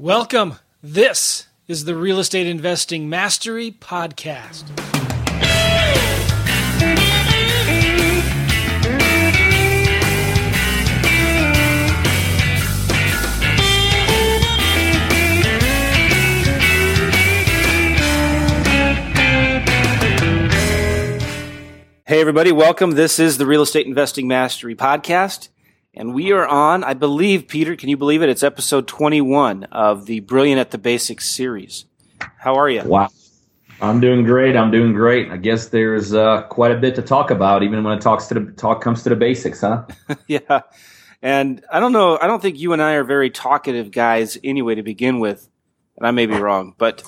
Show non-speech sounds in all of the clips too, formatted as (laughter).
Welcome. This is the Real Estate Investing Mastery Podcast. Hey, everybody, welcome. This is the Real Estate Investing Mastery Podcast. And we are on, I believe, Peter, can you believe it? It's episode 21 of the Brilliant at the Basics series. How are you? Wow. I'm doing great. I'm doing great. I guess there's uh, quite a bit to talk about, even when it talks to the talk comes to the basics, huh? (laughs) yeah. And I don't know. I don't think you and I are very talkative guys anyway to begin with. And I may be wrong, but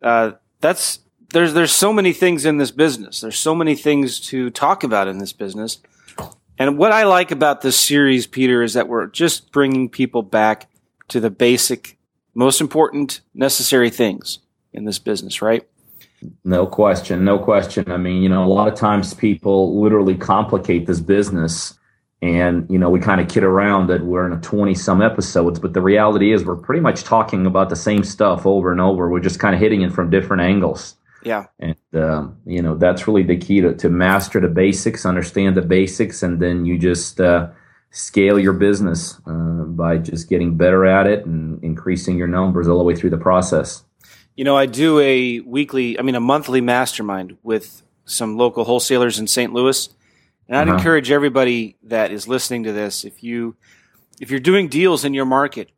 uh, that's there's there's so many things in this business. There's so many things to talk about in this business. And what I like about this series, Peter, is that we're just bringing people back to the basic, most important, necessary things in this business, right? No question. No question. I mean, you know, a lot of times people literally complicate this business and, you know, we kind of kid around that we're in a 20 some episodes, but the reality is we're pretty much talking about the same stuff over and over. We're just kind of hitting it from different angles. Yeah. And, um, you know, that's really the key to, to master the basics, understand the basics, and then you just uh, scale your business uh, by just getting better at it and increasing your numbers all the way through the process. You know, I do a weekly, I mean, a monthly mastermind with some local wholesalers in St. Louis. And I'd uh-huh. encourage everybody that is listening to this, if you, if you're doing deals in your market,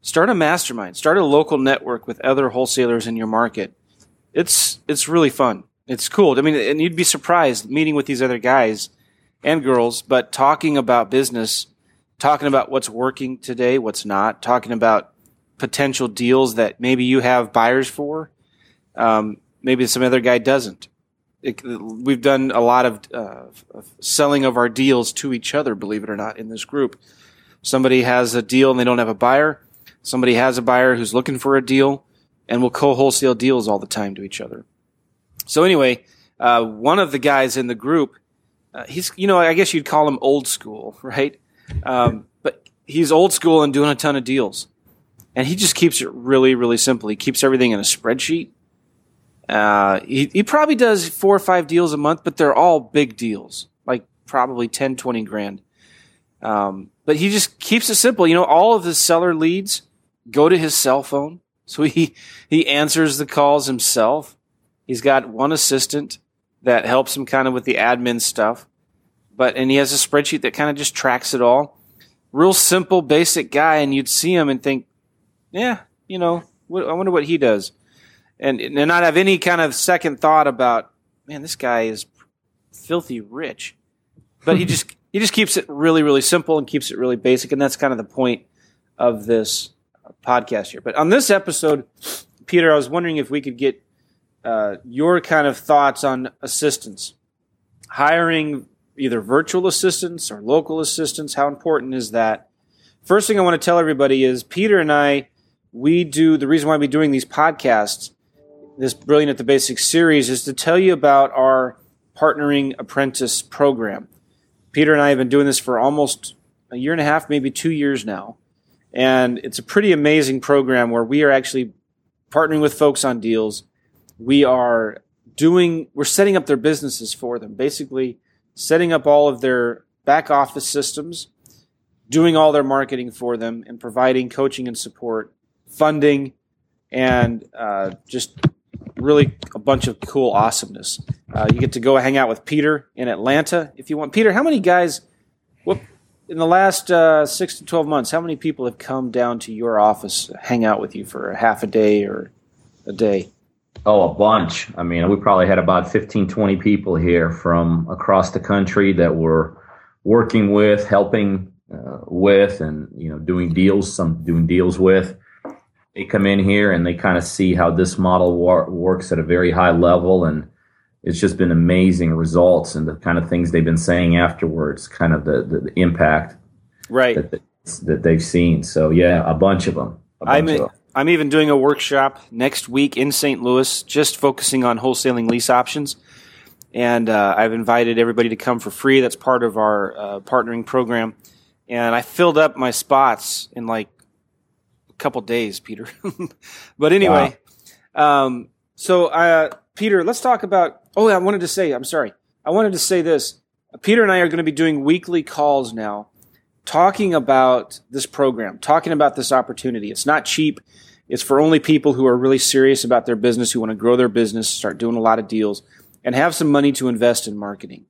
start a mastermind, start a local network with other wholesalers in your market it's it's really fun. It's cool. I mean, and you'd be surprised meeting with these other guys and girls, but talking about business, talking about what's working today, what's not, talking about potential deals that maybe you have buyers for, um, maybe some other guy doesn't. It, we've done a lot of, uh, of selling of our deals to each other, believe it or not, in this group. Somebody has a deal and they don't have a buyer. Somebody has a buyer who's looking for a deal and we'll co-wholesale deals all the time to each other. So anyway, uh, one of the guys in the group, uh, he's, you know, I guess you'd call him old school, (laughs) right? Um, but he's old school and doing a ton of deals. And he just keeps it really, really simple. He keeps everything in a spreadsheet. Uh, he, he probably does four or five deals a month, but they're all big deals, like probably 10, 20 grand. Um, but he just keeps it simple. You know, all of the seller leads go to his cell phone. So he, he answers the calls himself. He's got one assistant that helps him kind of with the admin stuff. But, and he has a spreadsheet that kind of just tracks it all. Real simple, basic guy. And you'd see him and think, yeah, you know, I wonder what he does. And, and not have any kind of second thought about, man, this guy is filthy rich. But he (laughs) just, he just keeps it really, really simple and keeps it really basic. And that's kind of the point of this podcast here. But on this episode, Peter, I was wondering if we could get uh, your kind of thoughts on assistants, hiring either virtual assistants or local assistants. How important is that? First thing I want to tell everybody is Peter and I, we do the reason why we're doing these podcasts, this Brilliant at the Basics series, is to tell you about our partnering apprentice program. Peter and I have been doing this for almost a year and a half, maybe two years now. And it's a pretty amazing program where we are actually partnering with folks on deals. We are doing, we're setting up their businesses for them, basically setting up all of their back office systems, doing all their marketing for them, and providing coaching and support, funding, and uh, just really a bunch of cool awesomeness. Uh, you get to go hang out with Peter in Atlanta if you want. Peter, how many guys? In the last uh, six to 12 months, how many people have come down to your office, hang out with you for a half a day or a day? Oh, a bunch. I mean, we probably had about 15, 20 people here from across the country that were working with, helping uh, with, and, you know, doing deals, some doing deals with. They come in here and they kind of see how this model war- works at a very high level and it's just been amazing results and the kind of things they've been saying afterwards, kind of the, the, the impact right that, that, they've seen. So yeah, a bunch of them. Bunch I'm, of them. I'm even doing a workshop next week in St. Louis, just focusing on wholesaling lease options. And uh, I've invited everybody to come for free. That's part of our uh, partnering program. And I filled up my spots in like a couple days, Peter. (laughs) but anyway, wow. um, so uh, Peter, let's talk about. Oh, I wanted to say. I'm sorry. I wanted to say this. Peter and I are going to be doing weekly calls now, talking about this program, talking about this opportunity. It's not cheap. It's for only people who are really serious about their business, who want to grow their business, start doing a lot of deals, and have some money to invest in marketing.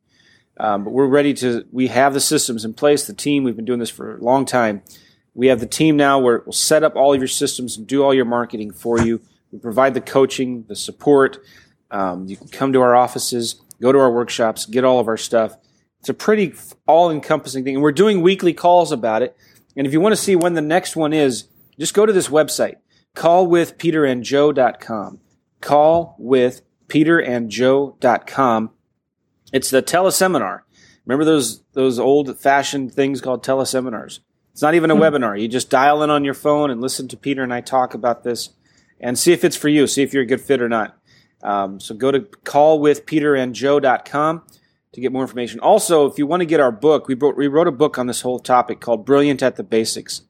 Um, but we're ready to. We have the systems in place. The team. We've been doing this for a long time. We have the team now where we'll set up all of your systems and do all your marketing for you. We provide the coaching, the support. Um, you can come to our offices, go to our workshops, get all of our stuff. It's a pretty all encompassing thing. And we're doing weekly calls about it. And if you want to see when the next one is, just go to this website, callwithpeterandjoe.com. Callwithpeterandjoe.com. It's the teleseminar. Remember those those old fashioned things called teleseminars? It's not even a hmm. webinar. You just dial in on your phone and listen to Peter and I talk about this and see if it's for you, see if you're a good fit or not. Um, so go to callwithpeterandjoe.com to get more information. Also, if you want to get our book, we wrote, we wrote a book on this whole topic called Brilliant at the Basics.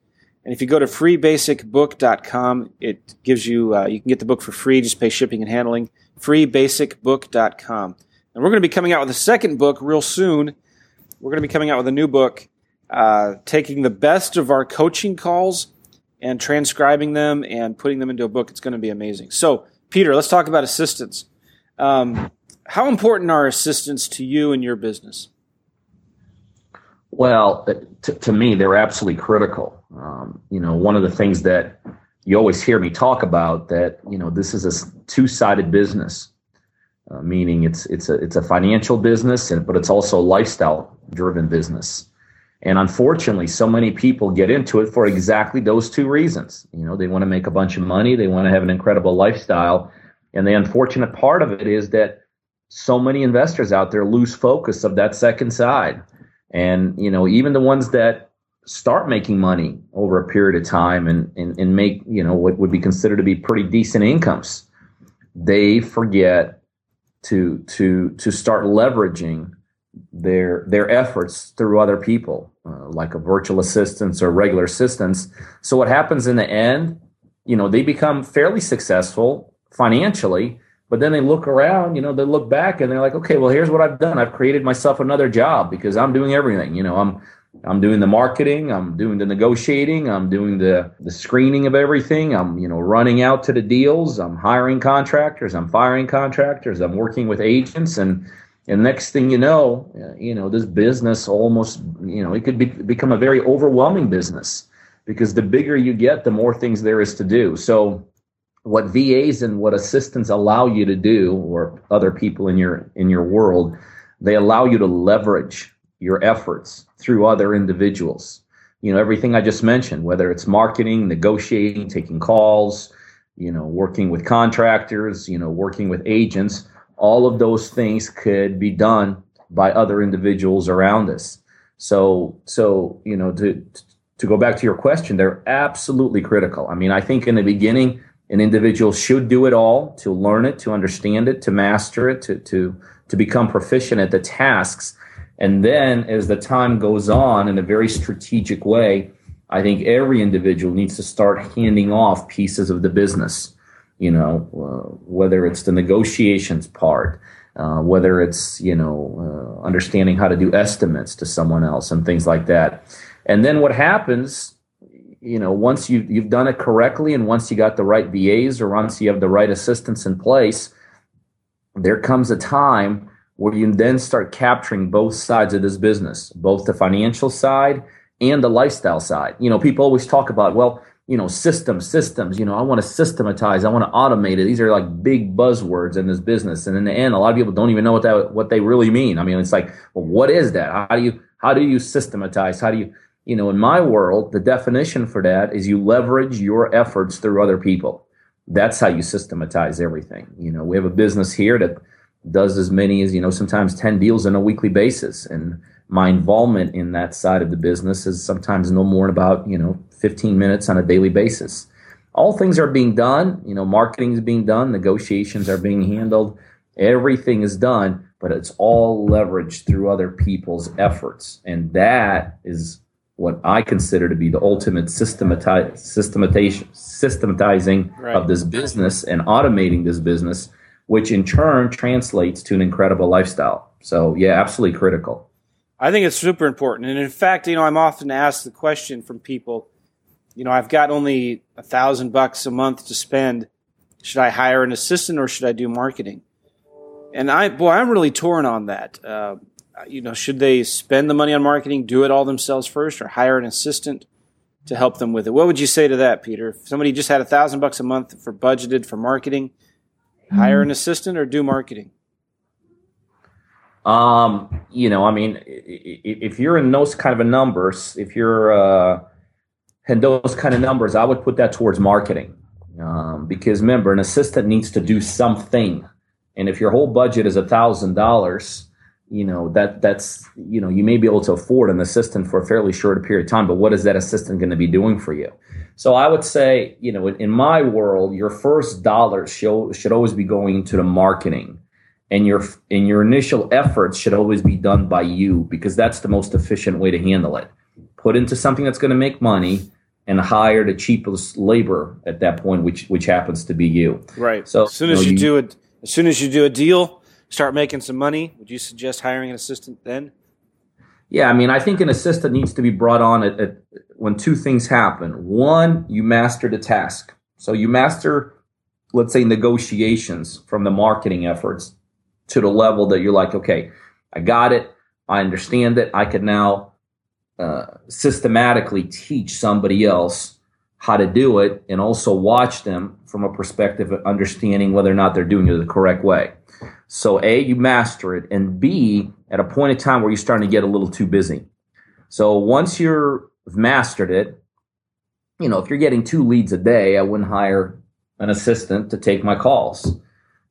And if you go to freebasicbook.com, it gives you, uh, you can get the book for free, just pay shipping and handling. Freebasicbook.com. And we're going to be coming out with a second book real soon. We're going to be coming out with a new book, uh, taking the best of our coaching calls and transcribing them and putting them into a book. It's going to be amazing. So, Peter, let's talk about assistants. Um, how important are assistants to you and your business? Well, to, to me, they're absolutely critical. Um, you know, one of the things that you always hear me talk about that you know this is a two-sided business, uh, meaning it's it's a it's a financial business, and, but it's also a lifestyle-driven business. And unfortunately, so many people get into it for exactly those two reasons. You know, they want to make a bunch of money, they want to have an incredible lifestyle. And the unfortunate part of it is that so many investors out there lose focus of that second side. And, you know, even the ones that start making money over a period of time and, and, and make, you know, what would be considered to be pretty decent incomes, they forget to to to start leveraging their their efforts through other people, uh, like a virtual assistants or regular assistants. So what happens in the end, you know, they become fairly successful financially, but then they look around, you know, they look back and they're like, okay, well, here's what I've done. I've created myself another job because I'm doing everything. You know, I'm I'm doing the marketing, I'm doing the negotiating, I'm doing the the screening of everything. I'm, you know, running out to the deals, I'm hiring contractors, I'm firing contractors, I'm working with agents and and next thing you know, uh, you know, this business almost, you know, it could be, become a very overwhelming business because the bigger you get, the more things there is to do. So what VAs and what assistants allow you to do or other people in your in your world, they allow you to leverage your efforts through other individuals. You know, everything I just mentioned, whether it's marketing, negotiating, taking calls, you know, working with contractors, you know, working with agents, all of those things could be done by other individuals around us. So, so you know, to to go back to your question, they're absolutely critical. I mean, I think in the beginning, an individual should do it all to learn it, to understand it, to master it, to to to become proficient at the tasks. And then, as the time goes on, in a very strategic way, I think every individual needs to start handing off pieces of the business you know, uh, whether it's the negotiations part, uh, whether it's, you know, uh, understanding how to do estimates to someone else and things like that. And then what happens, you know, once you, you've done it correctly and once you got the right VAs or once you have the right assistants in place, there comes a time where you then start capturing both sides of this business, both the financial side and the lifestyle side. You know, people always talk about, well, you know, systems, systems, you know, I want to systematize, I want to automate it. These are like big buzzwords in this business. And in the end, a lot of people don't even know what that, what they really mean. I mean, it's like, well, what is that? How do you, how do you systematize? How do you, you know, in my world, the definition for that is you leverage your efforts through other people. That's how you systematize everything. You know, we have a business here that does as many as, you know, sometimes 10 deals on a weekly basis. And my involvement in that side of the business is sometimes no more than about, you know, 15 minutes on a daily basis. All things are being done. You know, marketing is being done, negotiations are being handled, everything is done, but it's all leveraged through other people's efforts. And that is what I consider to be the ultimate systemati- systematization, systematizing right. of this business and automating this business, which in turn translates to an incredible lifestyle. So, yeah, absolutely critical. I think it's super important. And in fact, you know, I'm often asked the question from people, you know, I've got only a thousand bucks a month to spend. Should I hire an assistant or should I do marketing? And I, boy, I'm really torn on that. Uh, you know, should they spend the money on marketing, do it all themselves first, or hire an assistant to help them with it? What would you say to that, Peter? If somebody just had a thousand bucks a month for budgeted for marketing, hire an assistant or do marketing? Um, you know, I mean, if you're in those kind of numbers, if you're uh, in those kind of numbers, I would put that towards marketing. Um, because remember, an assistant needs to do something, and if your whole budget is a thousand dollars, you know that that's you know you may be able to afford an assistant for a fairly short period of time but what is that assistant going to be doing for you? So i would say you know in, my world your first dollar should, should always be going to the marketing. And your and your initial efforts should always be done by you because that's the most efficient way to handle it. Put into something that's going to make money and hire the cheapest labor at that point which which happens to be you right so as soon as you, know, you do it as soon as you do a deal start making some money, would you suggest hiring an assistant then? Yeah, I mean, I think an assistant needs to be brought on at, at, when two things happen. One, you master the task. So you master, let's say, negotiations from the marketing efforts to the level that you're like, okay, I got it. I understand it. I can now uh, systematically teach somebody else how to do it and also watch them from a perspective of understanding whether or not they're doing it the correct way. So A, you master it, and B, at a point in time where you're starting to get a little too busy. So once you're mastered it, you know, if you're getting two leads a day, I wouldn't hire an assistant to take my calls,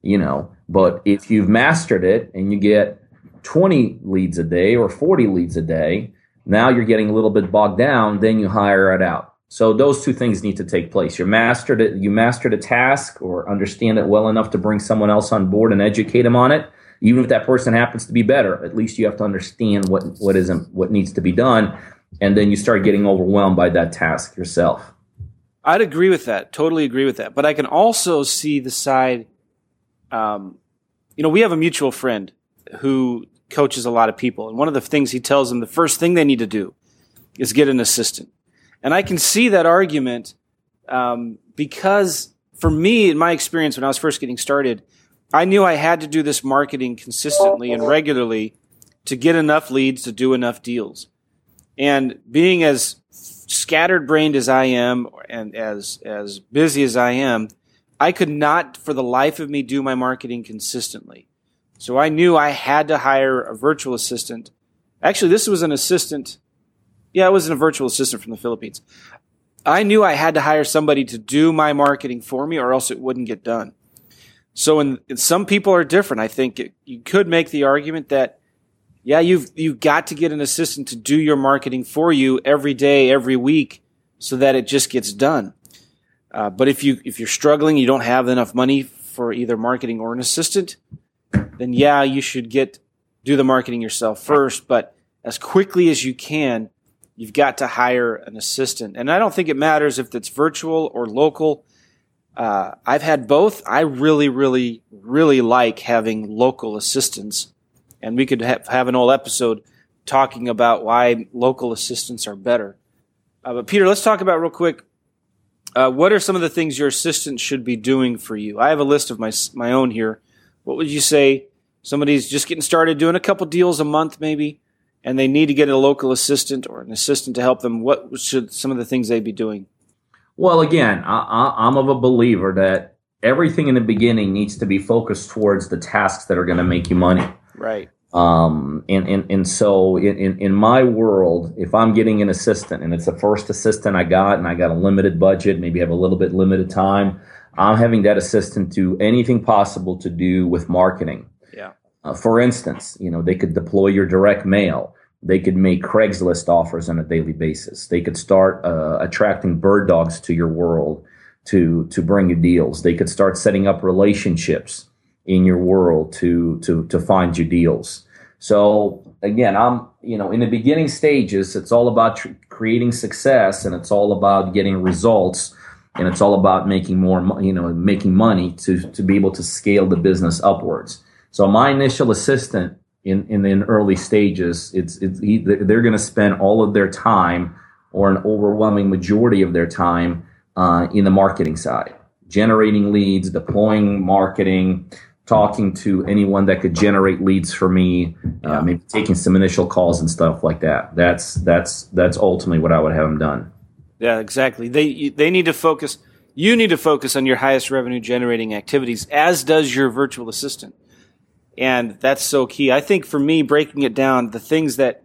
you know. But if you've mastered it and you get 20 leads a day or 40 leads a day, now you're getting a little bit bogged down, then you hire it out. So those two things need to take place. You mastered it, you mastered a task or understand it well enough to bring someone else on board and educate them on it. Even if that person happens to be better, at least you have to understand what what isn't what needs to be done, and then you start getting overwhelmed by that task yourself. I'd agree with that. Totally agree with that. But I can also see the side. Um, you know, we have a mutual friend who coaches a lot of people, and one of the things he tells them the first thing they need to do is get an assistant and I can see that argument um, because for me, in my experience when I was first getting started, I knew I had to do this marketing consistently and regularly to get enough leads to do enough deals. And being as scattered brained as I am and as, as busy as I am, I could not for the life of me do my marketing consistently. So I knew I had to hire a virtual assistant. Actually, this was an assistant yeah, it was a virtual assistant from the Philippines. I knew I had to hire somebody to do my marketing for me or else it wouldn't get done. So, and some people are different. I think it, you could make the argument that, yeah, you've, you've got to get an assistant to do your marketing for you every day, every week so that it just gets done. Uh, but if you, if you're struggling, you don't have enough money for either marketing or an assistant, then yeah, you should get, do the marketing yourself first, but as quickly as you can, you've got to hire an assistant. And I don't think it matters if it's virtual or local. Uh, I've had both. I really, really, really like having local assistants. And we could have, an whole episode talking about why local assistants are better. Uh, but Peter, let's talk about real quick. Uh, what are some of the things your assistant should be doing for you? I have a list of my my own here. What would you say? Somebody's just getting started, doing a couple deals a month, maybe and they need to get a local assistant or an assistant to help them, what should some of the things they be doing? Well, again, I, am of a believer that everything in the beginning needs to be focused towards the tasks that are going to make you money. Right. Um, and, and, and so in, in, in my world, if I'm getting an assistant and it's the first assistant I got and I got a limited budget, maybe have a little bit limited time, I'm having that assistant do anything possible to do with marketing. Yeah. Uh, for instance, you know, they could deploy your direct mail. They could make Craigslist offers on a daily basis. They could start uh, attracting bird dogs to your world to to bring you deals. They could start setting up relationships in your world to to to find you deals. So again, I'm you know in the beginning stages, it's all about tr- creating success, and it's all about getting results, and it's all about making more you know making money to to be able to scale the business upwards. So my initial assistant in in the early stages, it's it's he, they're going to spend all of their time or an overwhelming majority of their time uh, in the marketing side, generating leads, deploying marketing, talking to anyone that could generate leads for me, uh, maybe taking some initial calls and stuff like that. That's that's that's ultimately what I would have them done. Yeah, exactly. They they need to focus. You need to focus on your highest revenue generating activities, as does your virtual assistant, and that's so key. I think for me, breaking it down, the things that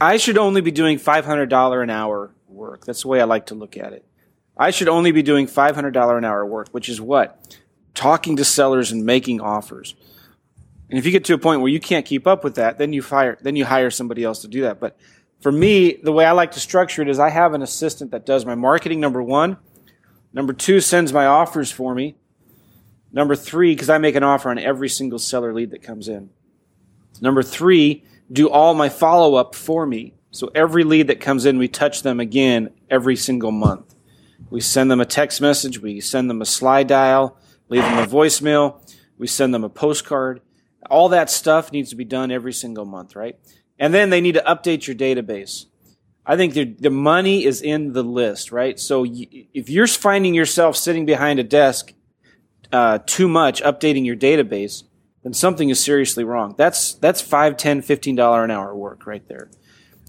I should only be doing five hundred dollar an hour work. That's the way I like to look at it. I should only be doing five hundred dollar an hour work, which is what talking to sellers and making offers. And if you get to a point where you can't keep up with that, then you fire, then you hire somebody else to do that. But for me, the way I like to structure it is I have an assistant that does my marketing, number one. Number two, sends my offers for me. Number three, because I make an offer on every single seller lead that comes in. Number three, do all my follow up for me. So every lead that comes in, we touch them again every single month. We send them a text message. We send them a Slydial leave them a voicemail, we send them a postcard. All that stuff needs to be done every single month, right? And then they need to update your database. I think the, the money is in the list, right? So if you're finding yourself sitting behind a desk uh, too much updating your database, then something is seriously wrong. That's that's five, ten, fifteen dollar an hour work right there.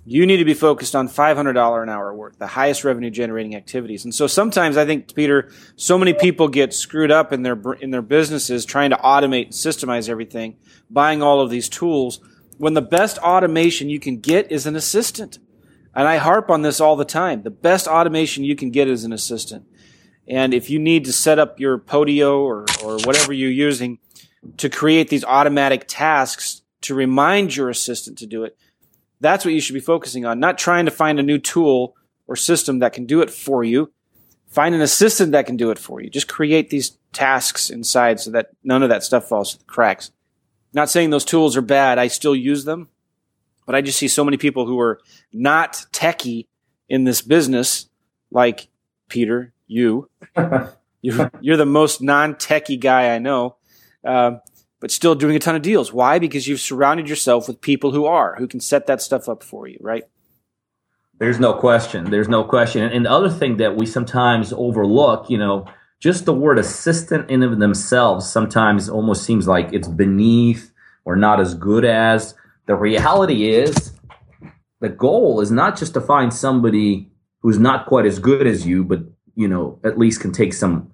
You need to be focused on $500 an hour work, the highest revenue generating activities. And so sometimes I think, Peter, so many people get screwed up in their, in their businesses trying to automate and systemize everything, buying all of these tools, when the best automation you can get is an assistant. And I harp on this all the time. The best automation you can get is an assistant. And if you need to set up your Podio or, or whatever you're using to create these automatic tasks to remind your assistant to do it, that's what you should be focusing on, not trying to find a new tool or system that can do it for you. Find an assistant that can do it for you. Just create these tasks inside so that none of that stuff falls through the cracks. Not saying those tools are bad. I still use them, but I just see so many people who are not techie in this business, like Peter, you. (laughs) you're, you're the most non-techie guy I know. Um, but still doing a ton of deals. Why? Because you've surrounded yourself with people who are, who can set that stuff up for you, right? There's no question. There's no question. And the other thing that we sometimes overlook, you know, just the word assistant in of themselves sometimes almost seems like it's beneath or not as good as. The reality is the goal is not just to find somebody who's not quite as good as you, but you know, at least can take some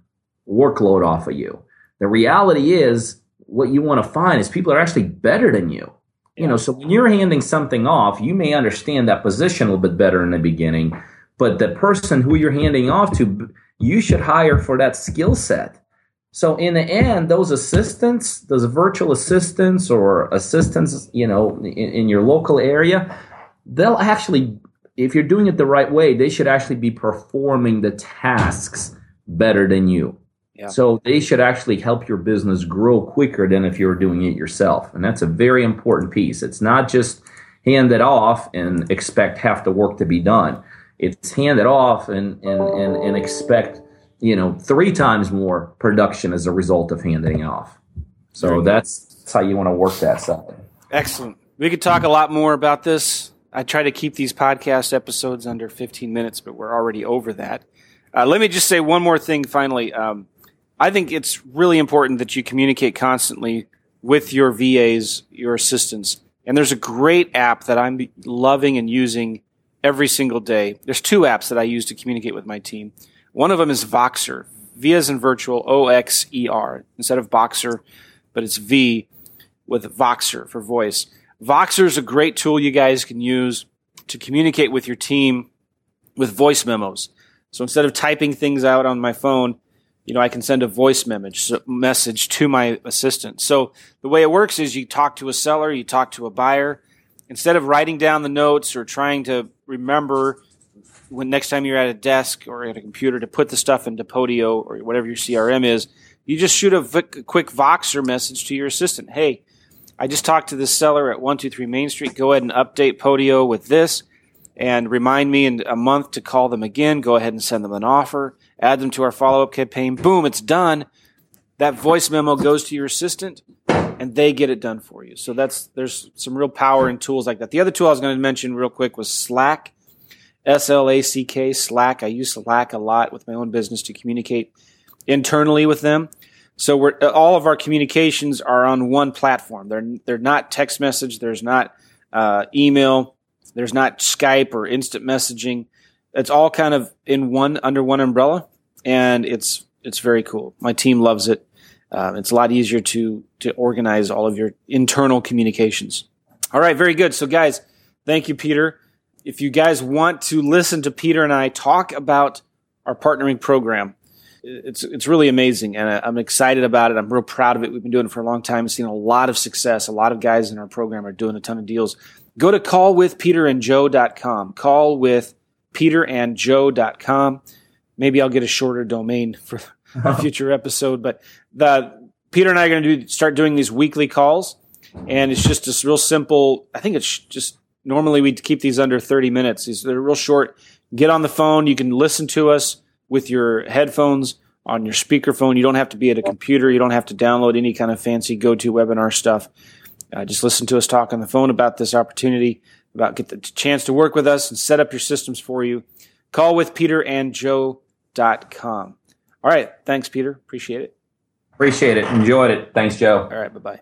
workload off of you. The reality is what you want to find is people are actually better than you. You know, so when you're handing something off, you may understand that position a little bit better in the beginning, but the person who you're handing off to, you should hire for that skill set. So in the end, those assistants, those virtual assistants or assistants, you know, in, in your local area, they'll actually, if you're doing it the right way, they should actually be performing the tasks better than you. So they should actually help your business grow quicker than if you're doing it yourself. And that's a very important piece. It's not just hand it off and expect half the work to be done. It's hand it off and, and, and, and expect, you know, three times more production as a result of handing off. So that's, that's how you want to work that side. Excellent. We could talk a lot more about this. I try to keep these podcast episodes under 15 minutes, but we're already over that. Uh, let me just say one more thing finally. Um, I think it's really important that you communicate constantly with your VAs, your assistants. And there's a great app that I'm loving and using every single day. There's two apps that I use to communicate with my team. One of them is Voxer, V as in virtual, O X E R, instead of Boxer, but it's V with Voxer for voice. Voxer is a great tool you guys can use to communicate with your team with voice memos. So instead of typing things out on my phone, you know, I can send a voice message, message to my assistant. So the way it works is you talk to a seller, you talk to a buyer. Instead of writing down the notes or trying to remember when next time you're at a desk or at a computer to put the stuff into Podio or whatever your CRM is, you just shoot a quick Voxer message to your assistant. Hey, I just talked to the seller at 123 Main Street. Go ahead and update Podio with this and remind me in a month to call them again. Go ahead and send them an offer. Add them to our follow up campaign. Boom, it's done. That voice memo goes to your assistant and they get it done for you. So that's there's some real power in tools like that. The other tool I was going to mention real quick was Slack. S L A C K Slack. I use Slack a lot with my own business to communicate internally with them. So we're all of our communications are on one platform. They're they're not text message. There's not uh, email. There's not Skype or instant messaging. It's all kind of in one under one umbrella, and it's it's very cool. My team loves it. Uh, it's a lot easier to to organize all of your internal communications. All right, very good. So, guys, thank you, Peter. If you guys want to listen to Peter and I talk about our partnering program, it's it's really amazing, and I'm excited about it. I'm real proud of it. We've been doing it for a long time. Seen a lot of success. A lot of guys in our program are doing a ton of deals. Go to callwithpeterandjoe.com. Call with peterandjoe.com. Maybe I'll get a shorter domain for a (laughs) future episode, but the Peter and I are going to do start doing these weekly calls, and it's just this real simple. I think it's just normally we keep these under 30 minutes. These they're real short. Get on the phone. You can listen to us with your headphones on your speakerphone. You don't have to be at a computer. You don't have to download any kind of fancy go-to webinar stuff. Uh, just listen to us talk on the phone about this opportunity, about get the chance to work with us and set up your systems for you. Call with Peter and Joe.com. All right. Thanks, Peter. Appreciate it. Appreciate it. Enjoyed it. Thanks, Joe. All right. Bye bye.